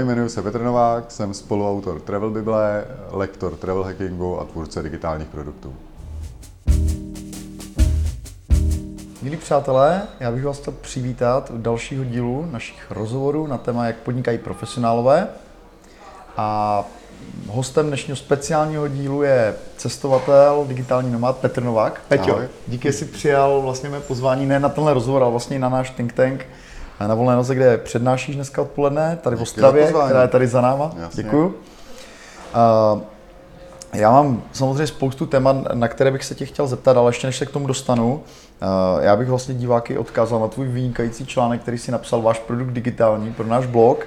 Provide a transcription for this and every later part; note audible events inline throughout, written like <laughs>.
Ahoj, jmenuji se Petr Novák, jsem spoluautor Travel Bible, lektor travel hackingu a tvůrce digitálních produktů. Milí přátelé, já bych vás chtěl přivítat u dalšího dílu našich rozhovorů na téma, jak podnikají profesionálové. A hostem dnešního speciálního dílu je cestovatel, digitální nomad Petr Novák. Peťo, Ahoj. díky, že jsi přijal vlastně mé pozvání ne na tenhle rozhovor, ale vlastně na náš think tank na volné noze, kde přednášíš dneska odpoledne, tady v Ostravě, která je tady za náma. Jasně. Děkuju. Uh, já mám samozřejmě spoustu témat, na které bych se tě chtěl zeptat, ale ještě než se k tomu dostanu, já bych vlastně diváky odkázal na tvůj vynikající článek, který si napsal váš produkt digitální pro náš blog,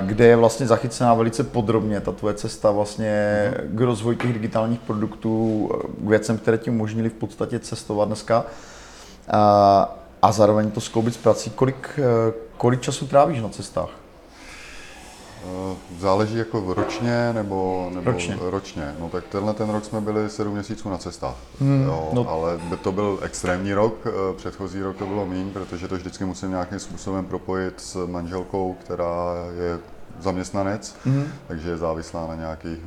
kde je vlastně zachycená velice podrobně ta tvoje cesta vlastně k rozvoji těch digitálních produktů, k věcem, které ti umožnili v podstatě cestovat dneska a zároveň to skloubit s prací. Kolik, kolik času trávíš na cestách? Eh, záleží jako ročně nebo, nebo ročně. ročně. No tak tenhle ten rok jsme byli 7 měsíců na cestách. Hmm, jo, no. Ale to byl extrémní rok, eh, předchozí rok to bylo méně, protože to vždycky musím nějakým způsobem propojit s manželkou, která je zaměstnanec, mm-hmm. takže je závislá na nějaký uh,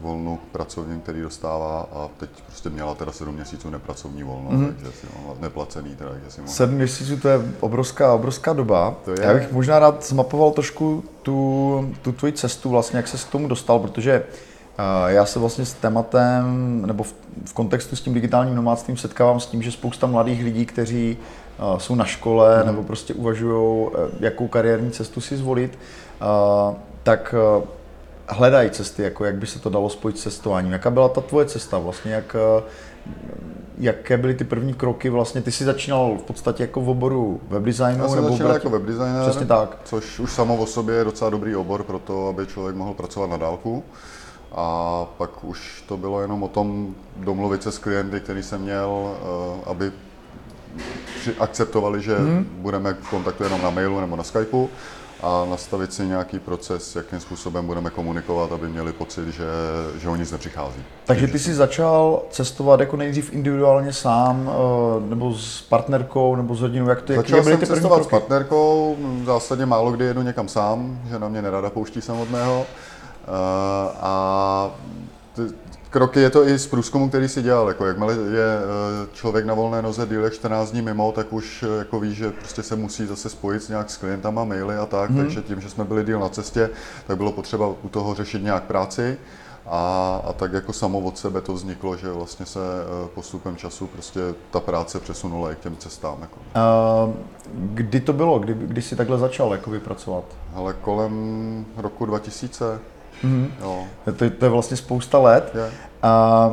volnu pracovním, který dostává a teď prostě měla teda 7 měsíců nepracovní volno, mm-hmm. takže si mohla, neplacený teda, takže si mohla. 7 měsíců to je obrovská, obrovská doba. To je... Já bych možná rád zmapoval trošku tu, tu tvoji cestu vlastně, jak se k tomu dostal, protože uh, já se vlastně s tématem, nebo v, v kontextu s tím digitálním nomádstvím setkávám s tím, že spousta mladých lidí, kteří jsou na škole mm. nebo prostě uvažují, uh, jakou kariérní cestu si zvolit, tak hledají cesty, jako jak by se to dalo spojit s cestováním. Jaká byla ta tvoje cesta vlastně, jak, jaké byly ty první kroky vlastně? Ty jsi začínal v podstatě jako v oboru webdesignu? Já jsem nebo začínal jako webdesigner, Přesně tak. což už samo o sobě je docela dobrý obor pro to, aby člověk mohl pracovat na dálku. A pak už to bylo jenom o tom domluvit se s klienty, který jsem měl, aby akceptovali, že hmm. budeme v kontaktu jenom na mailu nebo na Skypeu a nastavit si nějaký proces, jakým způsobem budeme komunikovat, aby měli pocit, že, že o nic nepřichází. Takže ty jsi začal cestovat jako nejdřív individuálně sám, eh, nebo s partnerkou, nebo s rodinou, jak to je? Začal jsem cestovat s partnerkou, v zásadě málo kdy jedu někam sám, že na mě nerada pouští samotného. Eh, a kroky je to i z průzkumu, který si dělal. Jako jakmile je eh, člověk na volné noze díl 14 dní mimo, tak už eh, jako ví, že prostě se musí zase spojit nějak s klientama, maily a tak. Hmm. Takže tím, že jsme byli díl na cestě, tak bylo potřeba u toho řešit nějak práci. A, a tak jako samo od sebe to vzniklo, že vlastně se eh, postupem času prostě ta práce přesunula i k těm cestám. Jako. Uh, kdy to bylo, kdy, kdy jsi takhle začal jako vypracovat? Ale kolem roku 2000. Mm-hmm. Jo. To, to je vlastně spousta let. A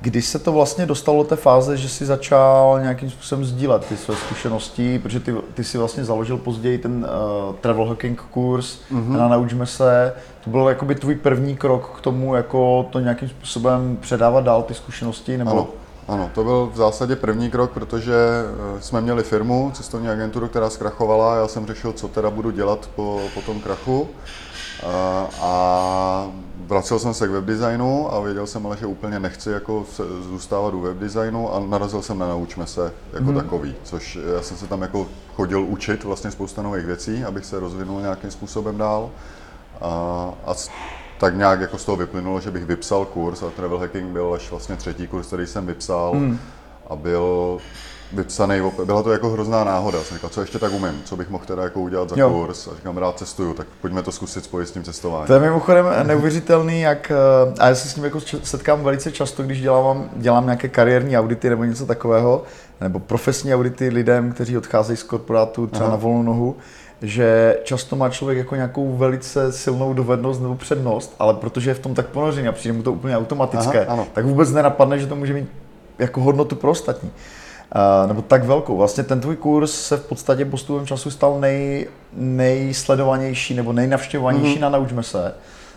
když se to vlastně dostalo do té fáze, že si začal nějakým způsobem sdílet ty své zkušenosti, protože ty, ty si vlastně založil později ten uh, travel hacking kurz mm-hmm. na Naučme se, to byl jakoby tvůj první krok k tomu, jako to nějakým způsobem předávat dál ty zkušenosti, nebo... Ano. Ano, to byl v zásadě první krok, protože eh, jsme měli firmu, cestovní agenturu, která zkrachovala. Já jsem řešil, co teda budu dělat po, po tom krachu. A vracel jsem se k webdesignu a věděl jsem ale, že úplně nechci jako zůstávat u webdesignu a narazil jsem na Naučme se jako hmm. takový, což já jsem se tam jako chodil učit vlastně spousta nových věcí, abych se rozvinul nějakým způsobem dál. A, a tak nějak jako z toho vyplynulo, že bych vypsal kurz a travel hacking byl až vlastně třetí kurz, který jsem vypsal hmm. a byl vypsaný, byla to jako hrozná náhoda. Jsem říkal, co ještě tak umím, co bych mohl teda jako udělat za jo. kurz. A říkám, rád cestuju, tak pojďme to zkusit spojit s tím cestováním. To je mimochodem neuvěřitelný, jak, eh, a já se s tím jako setkám velice často, když dělám, dělám nějaké kariérní audity nebo něco takového, nebo profesní audity lidem, kteří odcházejí z korporátu třeba Aha. na volnou nohu, že často má člověk jako nějakou velice silnou dovednost nebo přednost, ale protože je v tom tak ponořený a přijde mu to úplně automatické, Aha, tak vůbec nenapadne, že to může mít jako hodnotu pro ostatní nebo tak velkou. Vlastně ten tvůj kurz se v podstatě postupem času stal nej, nejsledovanější nebo nejnavštěvovanější mm-hmm. na Naučme se.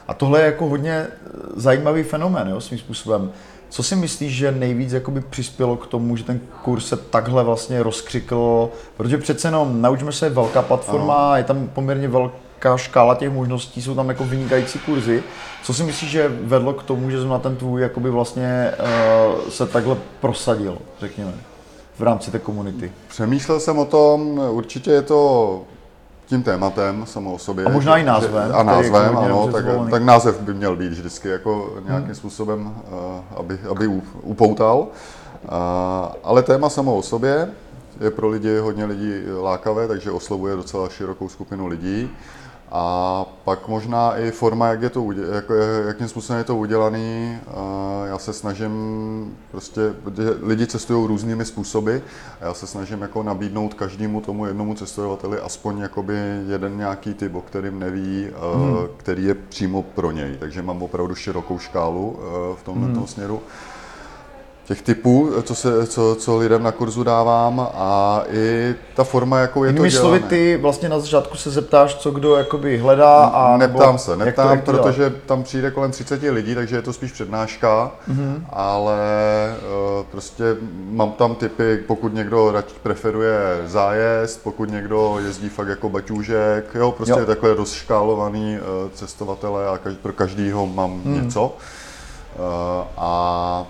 A tohle je jako hodně e, zajímavý fenomén, jo, svým způsobem. Co si myslíš, že nejvíc jakoby přispělo k tomu, že ten kurz se takhle vlastně rozkřikl? Protože přece jenom Naučme se je velká platforma, Aha. je tam poměrně velká škála těch možností, jsou tam jako vynikající kurzy. Co si myslíš, že vedlo k tomu, že na ten tvůj jakoby vlastně uh, se takhle prosadil, řekněme? V rámci té komunity? Přemýšlel jsem o tom, určitě je to tím tématem samo o sobě. A možná i názvem, A názvem, ano, tak, tak název by měl být vždycky jako nějakým Hmm. způsobem, eh, aby, aby upoutal. A, ale téma samo o sobě je pro lidi, hodně lidí lákavé, takže oslovuje docela širokou skupinu lidí. A pak možná i forma, jak je to, jako, jakým způsobem je to udělaný. Já se snažím prostě, lidi cestují různými způsoby a já se snažím jako nabídnout každému tomu jednomu cestovateli aspoň jakoby jeden nějaký typ, o kterým neví, hmm. který je přímo pro něj. Takže mám opravdu širokou škálu v tomhle hmm. směru těch typů, co, se, co, co lidem na kurzu dávám a i ta forma, jakou je Jinými to slovy, ty vlastně na začátku se zeptáš, co kdo jakoby hledá a nebo Neptám se, jak to- neptám, jak to dělat. protože tam přijde kolem 30 lidí, takže je to spíš přednáška, Mhm. mm-hmm. ale uh, prostě mám tam typy, pokud někdo radši preferuje zájezd, pokud někdo jezdí fakt jako baťůžek, jo, prostě Jo. jo. takhle rozškálovaný uh, cestovatele a pro každýho mám mm. něco. Uh, a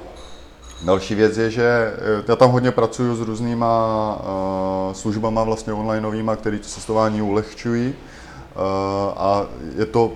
Další věc je, že eh, já tam hodně pracuji s různýma uh, službama vlastně onlineovýma, které to cestování ulehčují uh, a je to,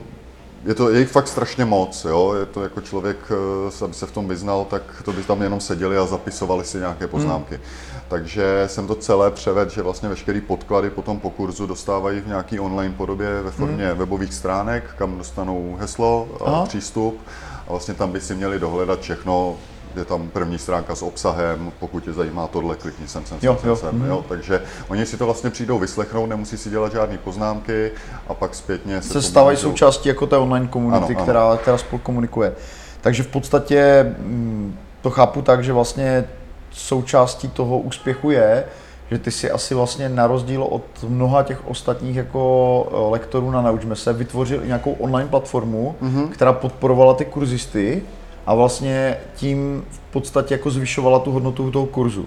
je to je jich fakt strašně moc, jo? je to jako člověk, eh, aby se v tom vyznal, tak to by tam jenom seděli a zapisovali si nějaké poznámky. Hmm. Takže jsem to celé převedl, že vlastně veškeré podklady potom po kurzu dostávají v nějaký online podobě ve formě hmm. webových stránek, kam dostanou heslo a Aha. přístup a vlastně tam by si měli dohledat všechno, je tam první stránka s obsahem, pokud tě zajímá tohle, klikni sem, sem, sem, Jo, sem, jo, sem, mhm. jo. Takže oni si to vlastně přijdou vyslechnout, nemusí si dělat žádné poznámky a pak zpětně se se stávají můžou- součástí jako té online komunity, Ano, ano. která, která spolu komunikuje. Takže v podstatě mm, to chápu tak, že vlastně součástí toho úspěchu je, že ty si asi vlastně na rozdíl od mnoha těch ostatních jako eh, lektorů na Naučme se vytvořil i nějakou online platformu, mm-hmm. která podporovala ty kurzisty a vlastně tím v podstatě jako zvyšovala tu hodnotu toho kurzu.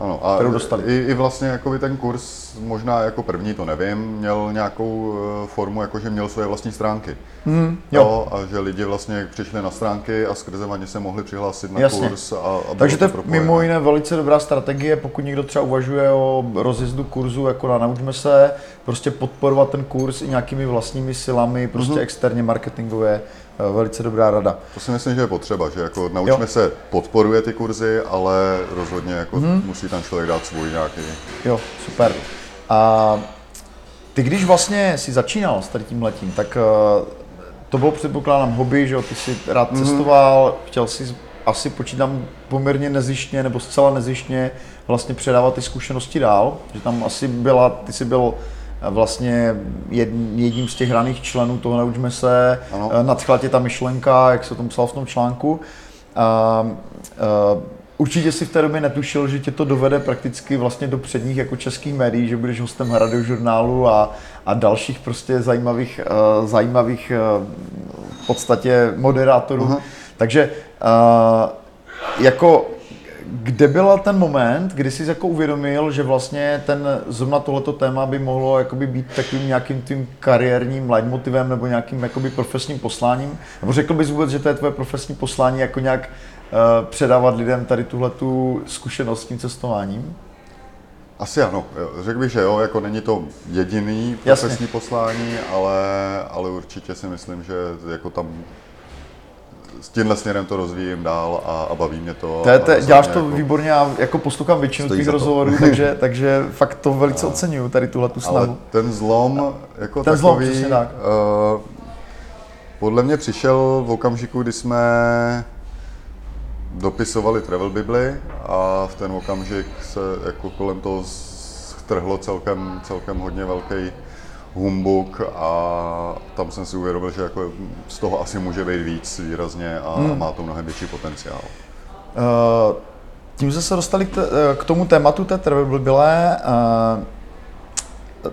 Ano, a kterou dostali. I, i vlastně jakoby ten kurz, možná jako první, to nevím, měl nějakou eh, formu, jako že měl svoje vlastní stránky. Mm, jo. a že lidi vlastně přišli na stránky a skrze ně se mohli přihlásit na Jasně. kurz. A, a Takže to je propojené. mimo jiné velice dobrá strategie, pokud někdo třeba uvažuje o rozjezdu kurzu, jako na Naučme se, prostě podporovat ten kurz i nějakými vlastními silami, prostě Mhm. mm-hmm. externě marketingově, eh, velice dobrá rada. To si myslím, že je potřeba, že jako naučme Jo. Se podporuje ty kurzy, ale rozhodně jako musí tam člověk dát svůj nějaký. Jo, super. A ty když vlastně si začínal s tady tím letím, tak eh, to bylo předpokládám hobby, že jo, ty jsi rád Mhm. cestoval, chtěl si asi počítám poměrně nezištně nebo zcela nezištně vlastně předávat ty zkušenosti dál, že tam asi byla, ty jsi byl eh, vlastně jed, jedním z těch hraných členů toho Naučme se, Ano. Eh, nadchla tě ta myšlenka, jak se o tom psal v tom článku. A, a, určitě si v té době netušil, že tě to dovede prakticky vlastně do předních jako českých médií, že budeš hostem radiožurnálu a, a dalších prostě zajímavých, uh, zajímavých uh, v podstatě moderátorů. Aha. Takže uh, jako kde byl ten moment, kdy jsi jako uvědomil, že vlastně ten zrovna tohleto téma by mohlo jakoby být takovým nějakým tím kariérním leitmotivem nebo nějakým jakoby profesním posláním? Nebo řekl bys vůbec, že to je tvoje profesní poslání jako nějak uh, předávat lidem tady tuhletu zkušenost s tím cestováním? Asi ano, řekl bych, že jo, jako není to jediný Jasně. profesní poslání, ale, ale určitě si myslím, že jako tam s tímhle směrem to rozvíjím dál a, a baví mě to. A je- rozhodně děláš to jako, výborně, já jako poslouchám většinu tvých to. rozhovorů, <laughs> takže, takže fakt to velice oceňuju, tady tuhle tu Ale snahu. ten zlom jako Ten zlom, takový, přesně tak. Uh, podle mě přišel v okamžiku, kdy jsme dopisovali Travel Bibli a v ten okamžik se jako kolem toho strhlo celkem, celkem hodně velký humbuk a tam jsem si uvědomil, že jako z toho asi může být víc výrazně a hmm. má to mnohem větší potenciál. Uh, tím jsme se dostali k, te, eh, k tomu tématu té travel byle. Uh,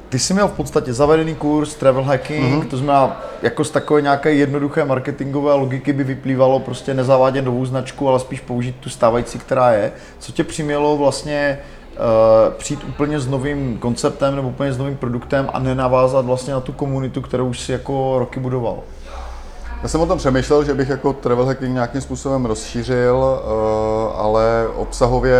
ty jsi měl v podstatě zavedený kurz travel hacking, Mhm. mm-hmm. to znamená, jako z takové nějaké jednoduché marketingové logiky by vyplývalo prostě nezavádět novou značku, ale spíš použít tu stávající, která je. Co tě přimělo vlastně přijít úplně s novým konceptem nebo úplně s novým produktem a nenavázat vlastně na tu komunitu, kterou už si jako roky budoval? Já jsem o tom přemýšlel, že bych jako travel hacking nějakým způsobem rozšířil, eh, ale obsahově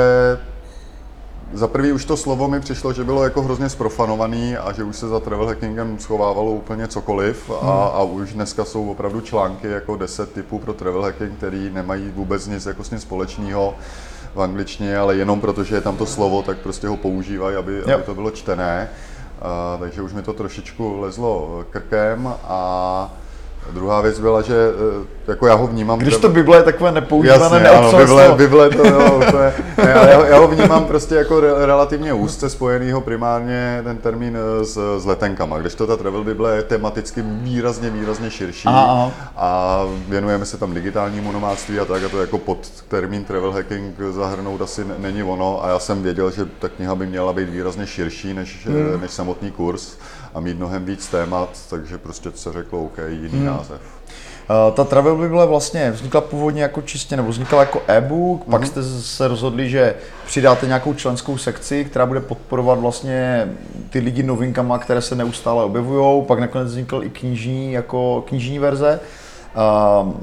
za prvý už to slovo mi přišlo, že bylo jako hrozně sprofanovaný a že už se za travel hackingem schovávalo úplně cokoliv a, a už dneska jsou opravdu články jako 10 typů pro travel hacking, který nemají vůbec nic jako s ním společného v angličtině, ale jenom protože je tam to slovo, tak prostě ho používají, aby, aby to bylo čtené. A, takže už mi to trošičku lezlo krkem a Druhá věc byla, že eh, jako já ho vnímám... Když to Bible je takové nepoužívané, Jasně, ano, Bible, Bible to jo, <laughs> úplně, ne, já, já, ho vnímám prostě jako re, relativně úzce spojenýho primárně ten termín eh, s, s letenkama, když to ta Travel Bible je tematicky výrazně, výrazně širší aha. a věnujeme se tam digitálnímu nomádství a tak a to jako pod termín Travel Hacking zahrnout asi není ono a já jsem věděl, že ta kniha by měla být výrazně širší než, hmm. než samotný kurz a mít mnohem víc témat, takže prostě se řeklo OK, jiný hmm. název. Uh, ta Travel Bible vlastně vznikla původně jako čistě, nebo vznikla jako e-book, mm-hmm. pak jste se rozhodli, že přidáte nějakou členskou sekci, která bude podporovat vlastně ty lidi novinkama, které se neustále objevují, pak nakonec vznikl i knižní, jako knižní verze. Uh,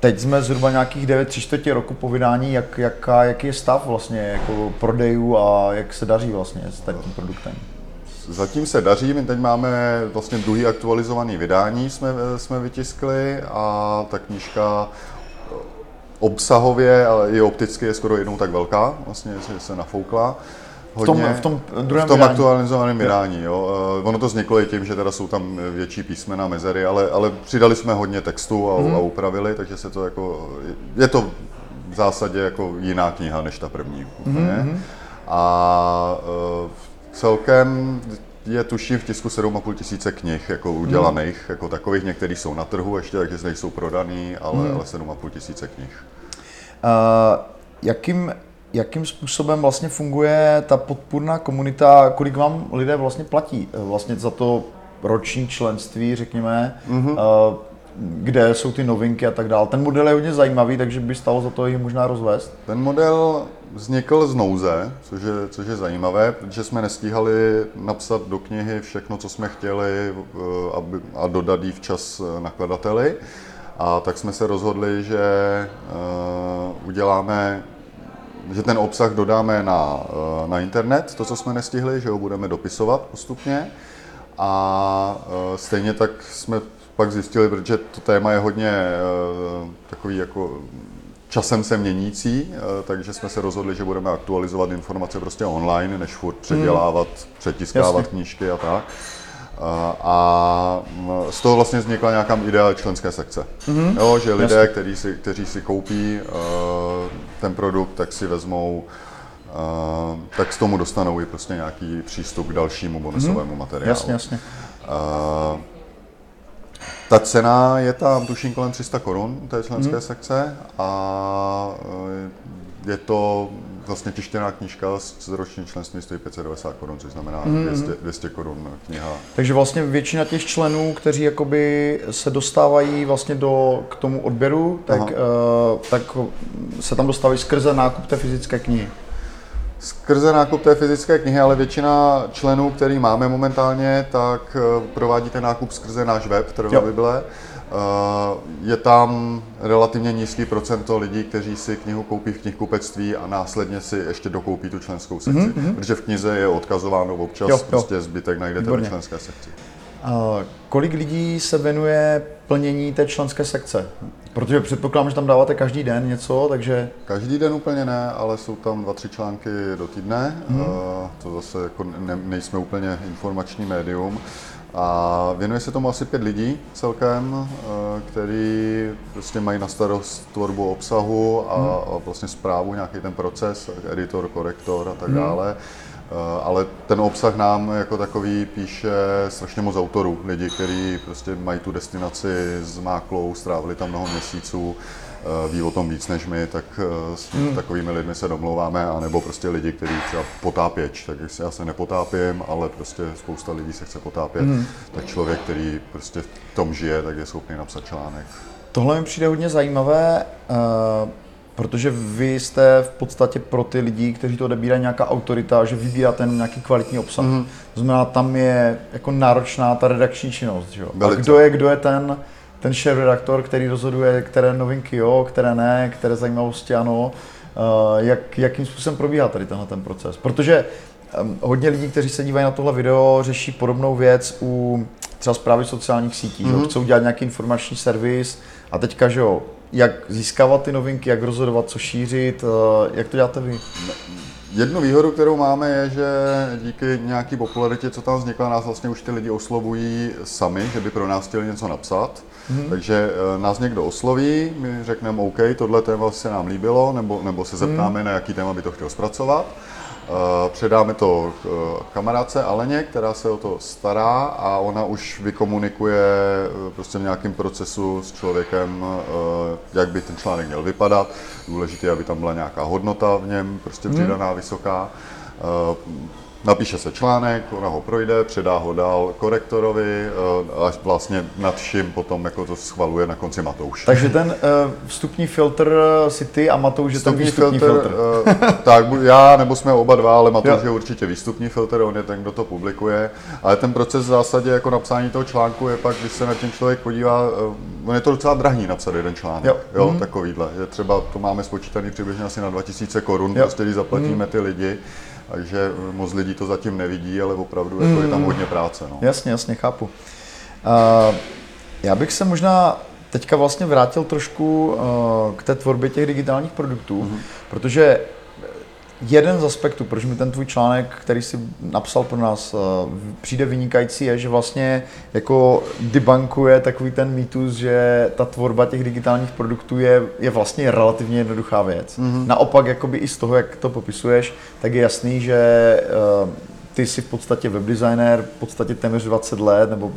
teď jsme zhruba nějakých 9 3 čtvrtě roku po vydání, jak, jaká, jaký je stav vlastně jako prodejů a jak se daří vlastně s tím produktem? Zatím se daří, my teď máme vlastně druhý aktualizovaný vydání, jsme, jsme vytiskli a ta knížka obsahově, ale i opticky je skoro jednou tak velká, vlastně se, se nafoukla. Hodně, v tom, v tom, druhém v tom aktualizovaném vydání. Jo. Ono to vzniklo i tím, že teda jsou tam větší písmena, mezery, ale, ale přidali jsme hodně textu a, mm. a upravili, takže se to jako, je to v zásadě jako jiná kniha než ta první. Úplně. Mm. A uh, celkem je tuším v tisku 7,5 tisíce knih jako udělaných, hmm. jako takových, některý jsou na trhu ještě, takže nejsou prodaný, ale, hmm. ale 7,5 tisíce knih. Uh, jakým, jakým způsobem vlastně funguje ta podpůrná komunita, kolik vám lidé vlastně platí eh, vlastně za to roční členství, řekněme, mm-hmm. uh, kde jsou ty novinky a tak dále. Ten model je hodně zajímavý, takže by stalo za to ji možná rozvést. Ten model vznikl z nouze, což je, což je zajímavé, protože jsme nestíhali napsat do knihy všechno, co jsme chtěli eh, aby, a dodat jí včas eh, nakladateli. A tak jsme se rozhodli, že uh, uděláme, že ten obsah dodáme na, na internet, to, co jsme nestihli, že ho budeme dopisovat postupně. A uh, stejně tak jsme pak zjistili, protože to téma je hodně uh, takový jako časem se měnící, eh, takže jsme se rozhodli, že budeme aktualizovat informace prostě online, než furt předělávat, hmm. přetiskávat Jasně. knížky a tak. A z toho vlastně vznikla nějaká idea členské sekce. Mm-hmm. Jo, že lidé, kteří si, kteří si koupí uh, ten produkt, tak si vezmou, uh, tak z tomu dostanou i prostě nějaký přístup k dalšímu bonusovému mm-hmm. materiálu. Jasně, jasně. Uh, ta cena je tam tuším kolem 300 korun té členské hmm. sekce a eh, je to vlastně tištěná knížka s ročním členstvím stojí 590 korun, což znamená mm. 200, 200 korun kniha. Takže vlastně většina těch členů, kteří jakoby se dostávají vlastně do, k tomu odběru, tak, uh, tak se tam dostávají skrze nákup té fyzické knihy skrze nákup té fyzické knihy, ale většina členů, který máme momentálně, tak eh, provádí ten nákup skrze náš web, Travel Bible. Eh, je tam relativně nízký procento lidí, kteří si knihu koupí v knihkupectví a následně si ještě dokoupí tu členskou sekci, mm-hmm. protože v knize je odkazováno občas, jo, jo. prostě zbytek najdete Výborně. ve členské sekci. Uh, kolik lidí se věnuje plnění té členské sekce? Protože předpokládám, že tam dáváte každý den něco, takže... Každý den úplně ne, ale jsou tam dva, tři články do týdne. Hmm. To zase jako ne, nejsme úplně informační médium. A věnuje se tomu asi pět lidí celkem, uh, který prostě mají na starost tvorbu obsahu a, hmm. a vlastně zprávu, nějaký ten proces, editor, korektor a tak hmm. dále. Eh, ale ten obsah nám jako takový píše strašně moc autorů, lidi, kteří prostě mají tu destinaci s máklou, strávili tam mnoho měsíců, eh, ví o tom víc než my, tak eh, s hmm. takovými lidmi se domlouváme, anebo prostě lidi, kteří třeba potápěč, tak já se nepotápím, ale prostě spousta lidí se chce potápět, hmm. tak člověk, který prostě v tom žije, tak je schopný napsat článek. Tohle mi přijde hodně zajímavé. Protože vy jste v podstatě pro ty lidi, kteří to odebírají nějaká autorita, že vybírá ten nějaký kvalitní obsah. Mm. To znamená, tam je jako náročná ta redakční činnost. Že? A kdo je, kdo je ten, ten šéf redaktor, který rozhoduje, které novinky jo, které ne, které zajímavosti ano. jak, jakým způsobem probíhá tady tenhle ten proces. Protože hodně lidí, kteří se dívají na tohle video, řeší podobnou věc u třeba zprávy sociálních sítí. Mm-hmm. Chcou dělat nějaký informační servis a teďka, že jo, jak získávat ty novinky, jak rozhodovat, co šířit, jak to děláte vy? Jednu výhodu, kterou máme, je, že díky nějaký popularitě, co tam vznikla, nás vlastně už ty lidi oslovují sami, že by pro nás chtěli něco napsat. Mm-hmm. Takže eh, nás někdo osloví, my řekneme OK, tohle téma se nám líbilo, nebo, nebo se zeptáme, mm-hmm. na jaký téma by to chtěl zpracovat. Eh, předáme to eh, kamarádce Aleně, která se o to stará a ona už vykomunikuje prostě v nějakém procesu s člověkem, jak by ten článek měl vypadat. Důležité, aby tam byla nějaká hodnota v něm, prostě přidaná mm. vysoká Napíše se článek, ona ho projde, předá ho dál korektorovi, eh, až vlastně nad vším potom jako to schvaluje na konci Matouš. Takže ten uh, vstupní filtr si ty a Matouš je ten výstupní filtr. filtr. Tak já, nebo jsme oba dva, ale Matouš jo. je určitě výstupní filtr, on je ten, kdo to publikuje. Ale ten proces v zásadě jako napsání toho článku je pak, když se na ten člověk podívá, on je to docela drahý napsat jeden článek, jo, jo mm. takovýhle. Je třeba, to máme spočítaný přibližně asi na 2000 korun, prostě když zaplatíme mm. ty lidi takže moc lidí to zatím nevidí, ale opravdu mm. jako je tam hmm. hodně práce. No. Jasně, jasně, chápu. Uh, já bych se možná teďka vlastně vrátil trošku uh, k té tvorbě těch digitálních produktů, mm. protože jeden z aspektů, proč mi ten tvůj článek, který si napsal pro nás, eh, přijde vynikající, je, že vlastně jako debankuje takový ten mýtus, že ta tvorba těch digitálních produktů je, je vlastně relativně jednoduchá věc. Mm-hmm. Naopak, jakoby i z toho, jak to popisuješ, tak je jasný, že uh, ty jsi v podstatě webdesigner, v podstatě téměř 20 let nebo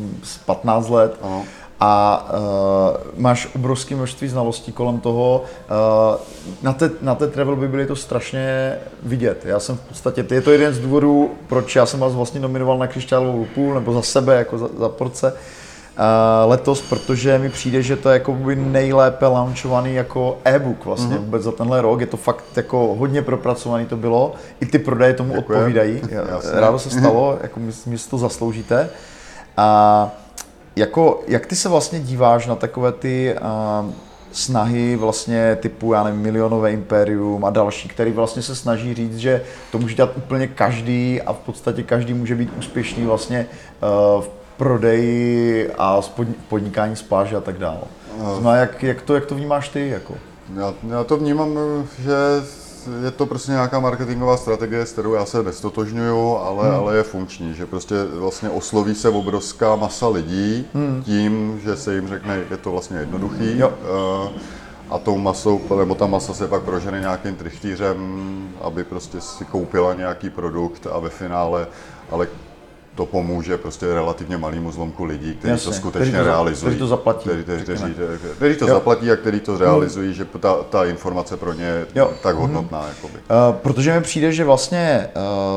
15 let. Ano a uh, máš obrovské množství znalostí kolem toho. Uh, na, té, na té travel by byly to strašně vidět. Já jsem v podstatě, je to jeden z důvodů, proč já jsem vás vlastně nominoval na křišťálovou lupu, nebo za sebe, jako za, za porce, uh, letos, protože mi přijde, že to je jako by nejlépe launchovaný jako e-book vlastně mm-hmm. vůbec za tenhle rok. Je to fakt jako hodně propracovaný to bylo. I ty prodeje tomu Děkujem. odpovídají. <laughs> Rádo se stalo, jako my, my si to zasloužíte. A uh, jako, jak ty se vlastně díváš na takové ty uh, snahy vlastně typu, já nevím, milionové impérium a další, který vlastně se snaží říct, že to může dělat úplně každý a v podstatě každý může být úspěšný vlastně uh, v prodeji a podnikání z pláže a tak dále. No. jak, jak, to, jak to vnímáš ty? Jako? Já, já to vnímám, že je to prostě nějaká marketingová strategie, s kterou já se nestotožňuju, ale, hmm. ale je funkční, že prostě vlastně osloví se obrovská masa lidí hmm. tím, že se jim řekne, je to vlastně jednoduchý. Jo. Uh, a tou masou, nebo ta masa se pak prožene nějakým trichtýřem, aby prostě si koupila nějaký produkt a ve finále ale to pomůže prostě relativně malému zlomku lidí, kteří Jasně, to skutečně kteří to, realizují. Kteří to zaplatí. Kteří, kteří, kteří, kteří to jo. zaplatí a kteří to zrealizují, hmm. že ta, ta informace pro ně je jo. tak hodnotná. Hmm. Jakoby. Uh, protože mi přijde, že vlastně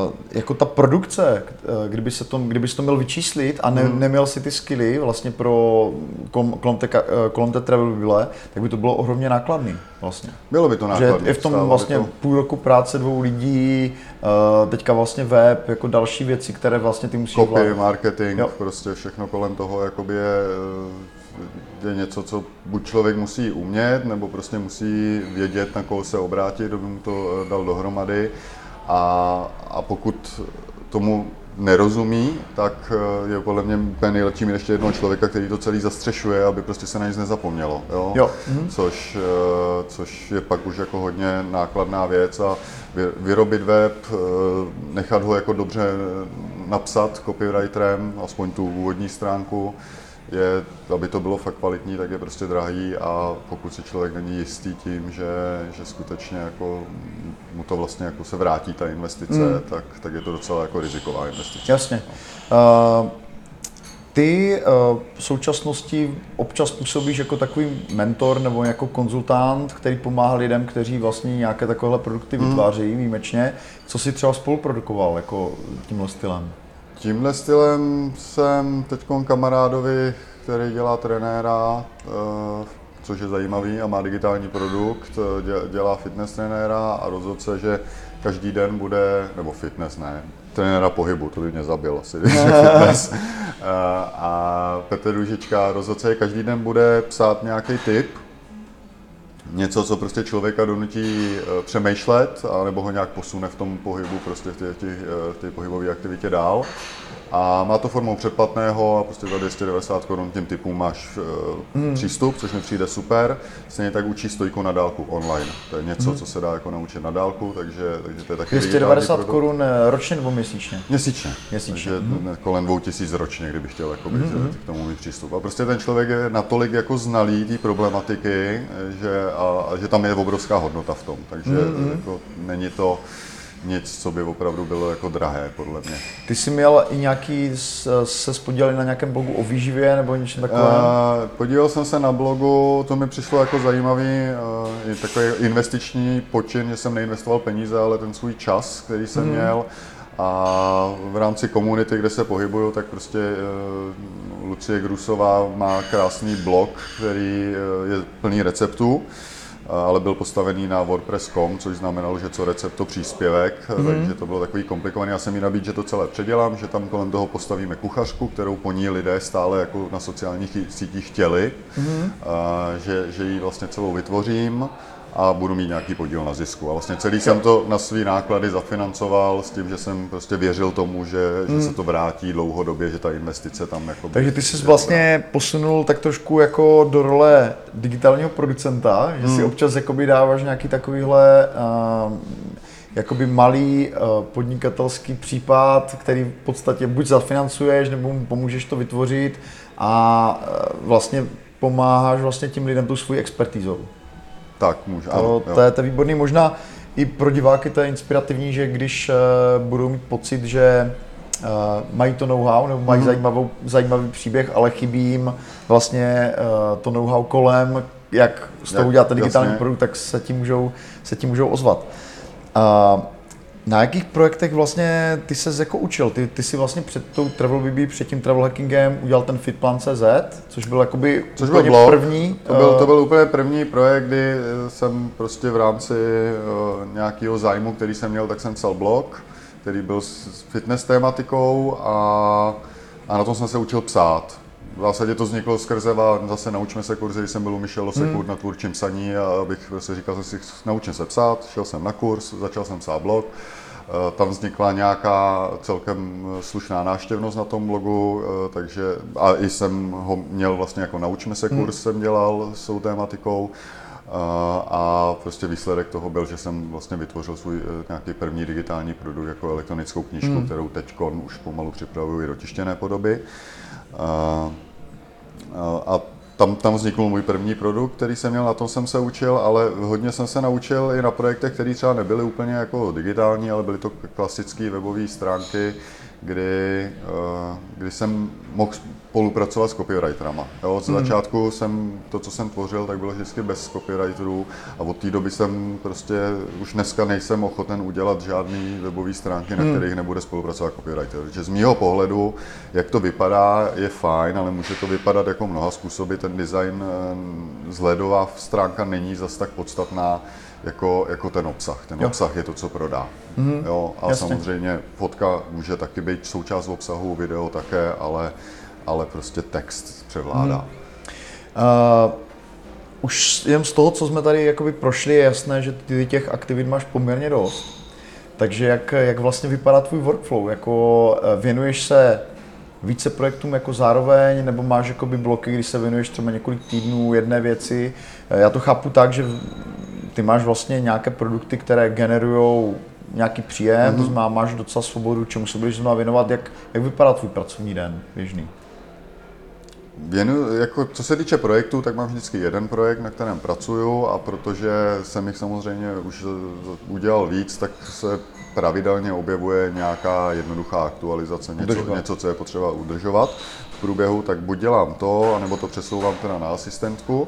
uh, jako ta produkce, uh, kdyby se to, kdyby se to měl vyčíslit a ne, hmm. neměl si ty skilly vlastně pro kolem té, kolem té travel tak by to bylo ohromně nákladný vlastně. Bylo by to nákladné. Že je v tom vlastně to... půl roku práce dvou lidí, uh, teďka vlastně web, jako další věci, které vlastně ty musíš Copy, vládat. marketing, jo. prostě všechno kolem toho jakoby je, eh, je něco, co buď člověk musí umět, nebo prostě musí vědět, na koho se obrátit, kdo by mu to eh, dal dohromady. A, a pokud tomu nerozumí, tak eh, je podle mě úplně nejlepší mít ještě jednoho člověka, který to celý zastřešuje, aby prostě se na nic nezapomnělo. Jo? Jo. Mhm. Což, eh, což je pak už jako hodně nákladná věc a vyrobit web, eh, nechat ho jako dobře napsat copywriterem, aspoň tu úvodní stránku, je, aby to bylo fakt kvalitní, tak je prostě drahý a pokud si člověk není jistý tím, že, že skutečně jako mu to vlastně jako se vrátí ta investice, mm. tak, tak je to docela jako riziková investice. Jasně. Uh, ty uh, v současnosti občas působíš jako takový mentor nebo jako konzultant, který pomáhá lidem, kteří vlastně nějaké takovéhle produkty mm. vytvářejí výjimečně. Co si třeba spoluprodukoval jako tímhle stylem? Tímhle stylem jsem teď kamarádovi, který dělá trenéra, eh, což je zajímavý a má digitální produkt, eh, dělá fitness trenéra a rozhodl se, že každý den bude, nebo fitness ne, trenéra pohybu, to by mě zabil asi, <laughs> fitness. Eh, a Petr Ružička rozhodl se, že každý den bude psát nějaký tip, něco, co prostě člověka donutí eh, přemýšlet, nebo ho nějak posune v tom pohybu, prostě v té, eh, té pohybové aktivitě dál. A má to formou předplatného a prostě za 290 korun těm typům máš uh, přístup, což mi přijde super. Stejně tak učí stojku na dálku online. To je něco, mm. co se dá jako naučit na dálku, takže, takže to je taky 290 korun ročně nebo měsíčně? Měsíčně. Měsíčně. Takže mm. kolem 2000 ročně, kdybych chtěl jako být, mm. k tomu mít přístup. A prostě ten člověk je natolik jako znalý té problematiky, že, a, a, že tam je obrovská hodnota v tom. Takže mm. jako, není to nic, co by opravdu bylo jako drahé, podle mě. Ty jsi měl i nějaký, se spodíleli na nějakém blogu o výživě nebo něčem takovém? Uh, podílel jsem se na blogu, to mi přišlo jako zajímavý, uh, takový investiční počin, že jsem neinvestoval peníze, ale ten svůj čas, který jsem mm. měl. A v rámci komunity, kde se pohybuju, tak prostě uh, Lucie Grusová má krásný blog, který uh, je plný receptů ale byl postavený na WordPress.com, což znamenalo, že co recept to příspěvek, mm-hmm. takže to bylo takový komplikovaný. Já jsem jí nabídl, že to celé předělám, že tam kolem toho postavíme kuchařku, kterou po ní lidé stále jako na sociálních sítích chtěli, mm-hmm. a že, že ji vlastně celou vytvořím a budu mít nějaký podíl na zisku. A vlastně celý jsem to na své náklady zafinancoval s tím, že jsem prostě věřil tomu, že, že hmm. se to vrátí dlouhodobě, že ta investice tam jako... Takže ty jsi vlastně posunul tak trošku jako do role digitálního producenta, že hmm. si občas jakoby dáváš nějaký takovýhle uh, jakoby malý uh, podnikatelský případ, který v podstatě buď zafinancuješ, nebo mu pomůžeš to vytvořit a uh, vlastně pomáháš vlastně tím lidem tu svou expertízou. Tak, může. To, ano, to, je, to je výborný. Možná i pro diváky to je inspirativní, že když uh, budou mít pocit, že uh, mají to know-how nebo mají mm. zajímavou, zajímavý příběh, ale chybí jim vlastně uh, to know-how kolem, jak z toho udělat ten digitální jasně. produkt, tak se tím můžou, se tím můžou ozvat. Uh, na jakých projektech vlastně ty se jako učil? Ty, ty jsi vlastně před tou Travel BB, před tím travel hackingem udělal ten Fitplan.cz, což byl jakoby což byl blog, první. To byl, to byl úplně první projekt, kdy jsem prostě v rámci uh, nějakého zájmu, který jsem měl, tak jsem psal blog, který byl s fitness tématikou a, a na tom jsem se učil psát. V zásadě to vzniklo skrze a zase naučíme se kurzy, když jsem byl u Michel Sekut hmm. na tvůrčím psaní a abych prostě říkal, že si naučím se psát, šel jsem na kurz, začal jsem psát blog. Eh, tam vznikla nějaká celkem slušná návštěvnost na tom blogu, eh, takže a i jsem ho měl vlastně jako naučíme se kurz, hmm. jsem dělal s tou tématikou. Eh, a prostě výsledek toho byl, že jsem vlastně vytvořil svůj nějaký první digitální produkt jako elektronickou knížku, hmm. kterou teď už pomalu připravuji do tištěné podoby. A, tam, tam vznikl můj první produkt, který jsem měl, na tom jsem se učil, ale hodně jsem se naučil i na projektech, které třeba nebyly úplně jako digitální, ale byly to klasické webové stránky, kdy, eh, kdy jsem mohl spolupracovat s copywriterama. Jo, od hmm. začátku jsem, to, co jsem tvořil, tak bylo vždycky bez copywriterů a od té doby jsem prostě, už dneska nejsem ochoten udělat žádný webové stránky, na hmm. kterých nebude spolupracovat copywriter. Takže z mýho pohledu, jak to vypadá, je fajn, ale může to vypadat jako mnoha způsoby. Ten design eh, z ledová stránka není zas tak podstatná, jako, jako ten obsah. Ten jo. obsah je to, co prodá. Mm-hmm. Jo, a Jasně. samozřejmě fotka může taky být součást obsahu, video také, ale, ale prostě text převládá. Mm. Uh, už jen z toho, co jsme tady jakoby prošli, je jasné, že ty těch aktivit máš poměrně dost. Takže jak, jak vlastně vypadá tvůj workflow? Jako eh, věnuješ se více projektům jako zároveň, nebo máš jakoby bloky, kdy se věnuješ třeba několik týdnů jedné věci? Eh, já to chápu tak, že ty máš vlastně nějaké produkty, které generují nějaký příjem, mm-hmm. to znamená, máš docela svobodu, čemu se budeš znovu věnovat, jak, jak vypadá tvůj pracovní den běžný? Věnu, jako, co se týče projektů, tak mám vždycky jeden projekt, na kterém pracuju a protože jsem jich samozřejmě už udělal víc, tak se pravidelně objevuje nějaká jednoduchá aktualizace, něco, něco, co je potřeba udržovat v průběhu, tak buď dělám to, anebo to přesouvám teda na asistentku.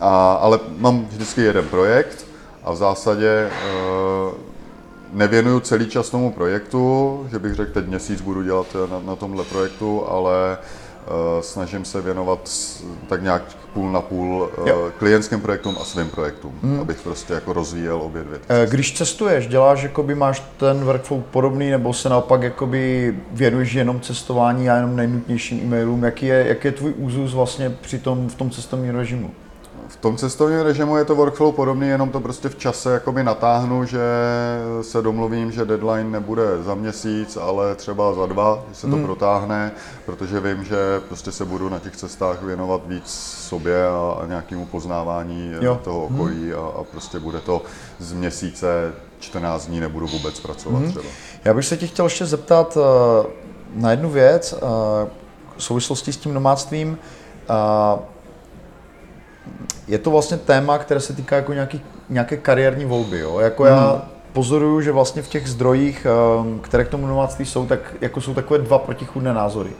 A, ale mám vždycky jeden projekt a v zásadě e, nevěnuju celý čas tomu projektu, že bych řekl, teď měsíc budu dělat na, na tomhle projektu, ale snažím se věnovat tak nějak půl na půl e, klientským projektům a svým projektům, hmm. abych prostě jako rozvíjel obě dvě. Když cestuješ, děláš, jakoby máš ten workflow podobný, nebo se naopak jakoby věnuješ jenom cestování a jenom nejnutnějším e-mailům, jaký je, jaký je tvůj úzus vlastně při tom, v tom cestovním režimu? V tom cestovním režimu je to workflow podobný, jenom to prostě v čase jakoby natáhnu, že se domluvím, že deadline nebude za měsíc, ale třeba za dva, že se to hmm. protáhne, protože vím, že prostě se budu na těch cestách věnovat víc sobě a, a nějakému poznávání jo. toho hmm. okolí hmm. a, a prostě bude to z měsíce 14 dní nebudu vůbec pracovat hmm. třeba. Já bych se tě chtěl ještě zeptat uh, na jednu věc uh, v souvislosti s tím nomádstvím. Uh, je to vlastně téma, které se týká jako nějaký, nějaké kariérní volby. Jo? Jako mm. já pozoruju, že vlastně v těch zdrojích, ehm, které k tomu nomáctví jsou, tak jako jsou takové dva protichůdné názory.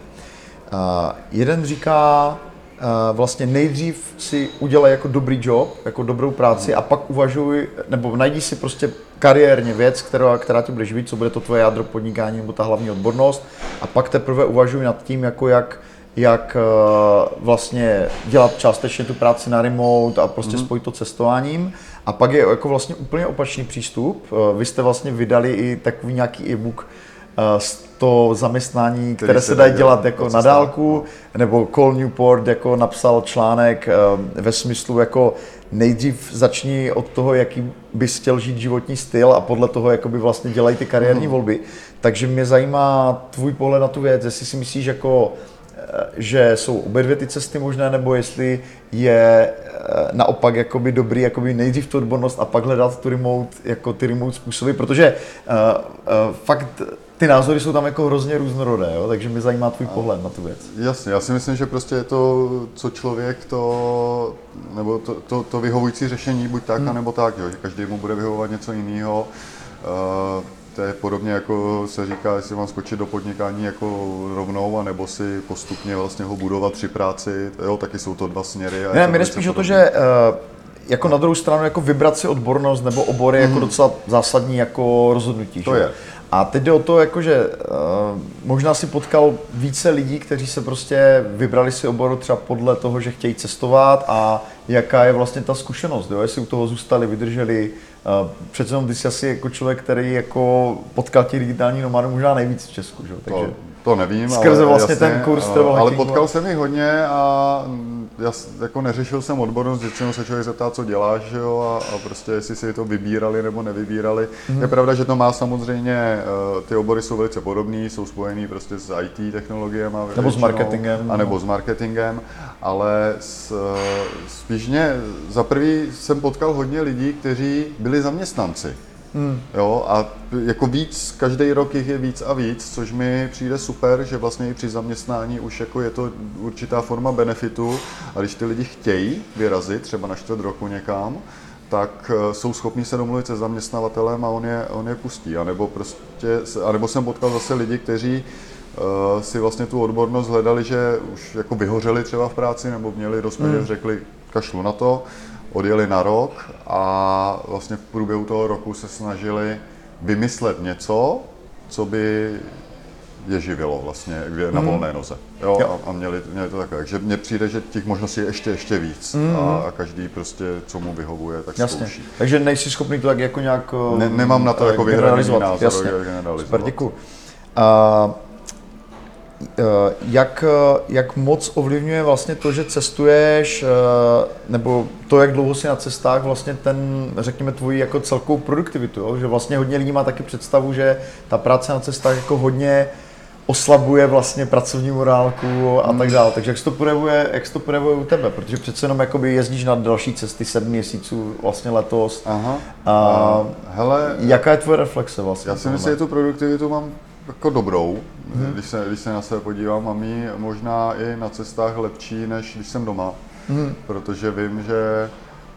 Uh, jeden říká, uh, vlastně nejdřív si udělej jako dobrý job, jako dobrou práci mm. a pak uvažuj, nebo najdi si prostě kariérně věc, která, která tě bude živit, co bude to tvoje jádro podnikání nebo ta hlavní odbornost a pak teprve uvažuj nad tím, jako jak jak eh, vlastně dělat částečně tu práci na remote a prostě mm-hmm. spojit to cestováním. A pak je jako vlastně úplně opačný přístup. Eh, vy jste vlastně vydali i takový nějaký e-book eh, z to zaměstnání, které se dají dělat jako na dálku, nebo Cole Newport jako napsal článek ve smyslu jako nejdřív začni od toho, jaký bys chtěl žít životní styl a podle toho jakoby vlastně dělají ty kariérní mm. volby. Takže mě zajímá tvůj pohled na tu věc, jestli si myslíš jako že jsou obě dvě ty cesty možné, nebo jestli je eh, naopak jakoby dobrý jakoby nejdřív tu odbornost a pak hledat tu remote, jako ty remote způsoby, protože uh, uh, fakt ty názory jsou tam jako hrozně různorodé, jo? takže mě zajímá tvůj pohled na tu věc. Jasně, já si myslím, že prostě je to, co člověk to, nebo to, to, to vyhovující řešení buď tak, hmm. anebo tak, jo? že každý mu bude vyhovovat něco jiného. Uh, to je podobně jako se říká, jestli mám skočit do podnikání jako rovnou, anebo si postupně vlastně ho budovat při práci, jo, taky jsou to dva směry. A ne, mi spíš o to, že uh, jako na druhou stranu jako vybrat si odbornost nebo obory mm. jako mhm. docela zásadní jako rozhodnutí. To že? je. A teď jde o to, jako, že uh, možná si potkal více lidí, kteří se prostě vybrali si oboru třeba podle toho, že chtějí cestovat a jaká je vlastně ta zkušenost, jo? jestli u toho zůstali, vydrželi, přece jenom ty jsi asi jako člověk, který jako potkal těch digitální nomady možná nejvíc v Česku, že? Takže... To, to nevím, Skrze ale vlastně jasně, ten kurz ale, ale potkal jsem jich hodně a já jako neřešil jsem odbornost, většinou se člověk zeptá, co děláš, že jo, a, a prostě jestli si to vybírali nebo nevybírali. Mm-hmm. Je pravda, že to má samozřejmě, eh, ty obory jsou velice podobné, jsou spojený prostě s IT technologiemi. Nebo většinou, s marketingem. A nebo s marketingem, ale s, spíš mě, za prvý jsem potkal hodně lidí, kteří byli zaměstnanci. Hmm. Jo, a jako víc, každý rok jich je víc a víc, což mi přijde super, že vlastně i při zaměstnání už jako je to určitá forma benefitu a když ty lidi chtějí vyrazit třeba na čtvrt roku někam, tak eh, jsou schopni se domluvit se zaměstnavatelem a on je, on je pustí. A nebo, prostě, a nebo jsem potkal zase lidi, kteří uh, si vlastně tu odbornost hledali, že už jako vyhořeli třeba v práci nebo měli dost peněz, hmm. řekli kašlu na to odjeli na rok a vlastně v průběhu toho roku se snažili vymyslet něco, co by je živilo vlastně na mhm. volné noze. Jo, jo. A, a měli, měli to takové. Takže mně přijde, že těch možností je ještě, ještě víc mm. a, a každý prostě, co mu vyhovuje, tak Jasně. zkouší. Takže nejsi schopný to tak jako nějak ne, Nemám na to jako vyhraný názor, Jasně. Super, děkuji. Uh, Eh, jak, eh, jak moc ovlivňuje vlastně to, že cestuješ, eh, nebo to, jak dlouho si na cestách, vlastně ten, řekněme, tvoji jako celkovou produktivitu, jo? že vlastně hodně lidí má taky představu, že ta práce na cestách jako hodně oslabuje vlastně pracovní morálku a tak hmm. dále. Takže jak se to projevuje, jak se to projevuje u tebe? Protože přece jenom jakoby jezdíš na další cesty sedm měsíců vlastně letos. Aha. A, hele, jaká je tvoje reflexe vlastně? Já si myslím, že tu produktivitu mám jako dobrou, hmm. když, se, když se na sebe podívám, mám ji možná i na cestách lepší, než když jsem doma, hmm. protože vím, že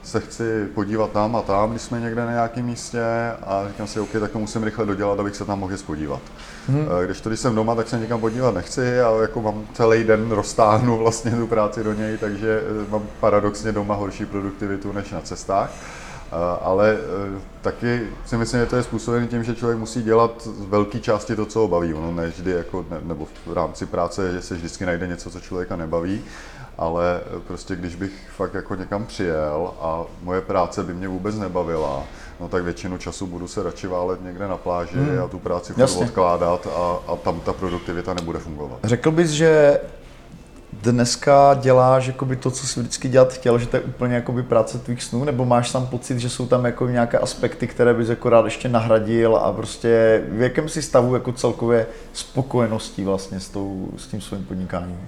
se chci podívat tam a tam, když jsme někde na nějakém místě a říkám si, OK, tak to musím rychle dodělat, abych se tam mohl podívat. Hmm. Když to, když jsem doma, tak se někam podívat nechci a jako mám celý den roztáhnu <laughs> vlastně tu práci do něj, takže eh, mám paradoxně doma horší produktivitu než na cestách. Ale e, taky si myslím, že to je způsobené tím, že člověk musí dělat z velké části to, co ho baví. Ono ne vždy, jako, ne, nebo v rámci práce, že se vždycky najde něco, co člověka nebaví, ale prostě když bych fakt jako někam přijel a moje práce by mě vůbec nebavila, no tak většinu času budu se radši válet někde na pláži hmm. a tu práci odkládat a, a tam ta produktivita nebude fungovat. Řekl bys, že dneska děláš jakoby to, co jsi vždycky dělat chtěl, že to je úplně jakoby práce tvých snů, nebo máš tam pocit, že jsou tam jako nějaké aspekty, které bys jako rád ještě nahradil a prostě v jakém si stavu jako celkově spokojeností vlastně s, tou, s tím svým podnikáním?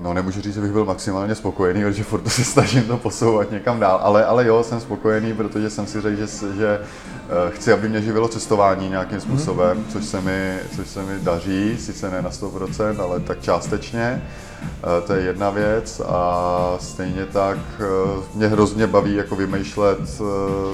No nemůžu říct, že bych byl maximálně spokojený, protože furt se snažím to posouvat někam dál, ale, ale jo, jsem spokojený, protože jsem si řekl, že, že uh, chci, aby mě živilo cestování nějakým způsobem, mm. což, se mi, což se mi daří, sice ne na 100%, ale tak částečně. Uh, to je jedna věc a stejně tak uh, mě hrozně baví jako vymýšlet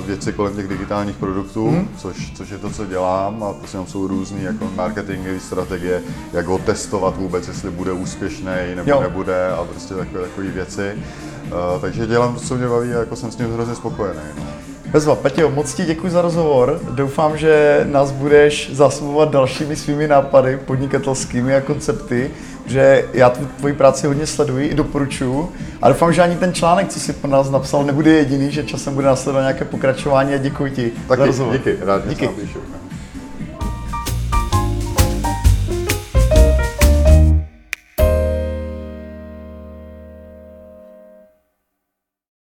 věci kolem těch digitálních produktů, mm. což, což je to, co dělám a prostě jsou různé jako marketingové strategie, jak ho testovat vůbec, jestli bude úspěšný nebo jo. nebude a prostě takové, takové věci. Takže dělám to, co mě baví a jako jsem s tím hrozně spokojený. No. Bezva, moc ti děkuji za rozhovor. Doufám, že nás budeš zasmovat dalšími svými nápady podnikatelskými a koncepty, že já tu tvoji práci hodně sleduji i doporučuji. A doufám, že ani ten článek, co si pro nás napsal, nebude jediný, že časem bude následovat nějaké pokračování a děkuji ti Taky, za rozhovor. Díky, rád, díky.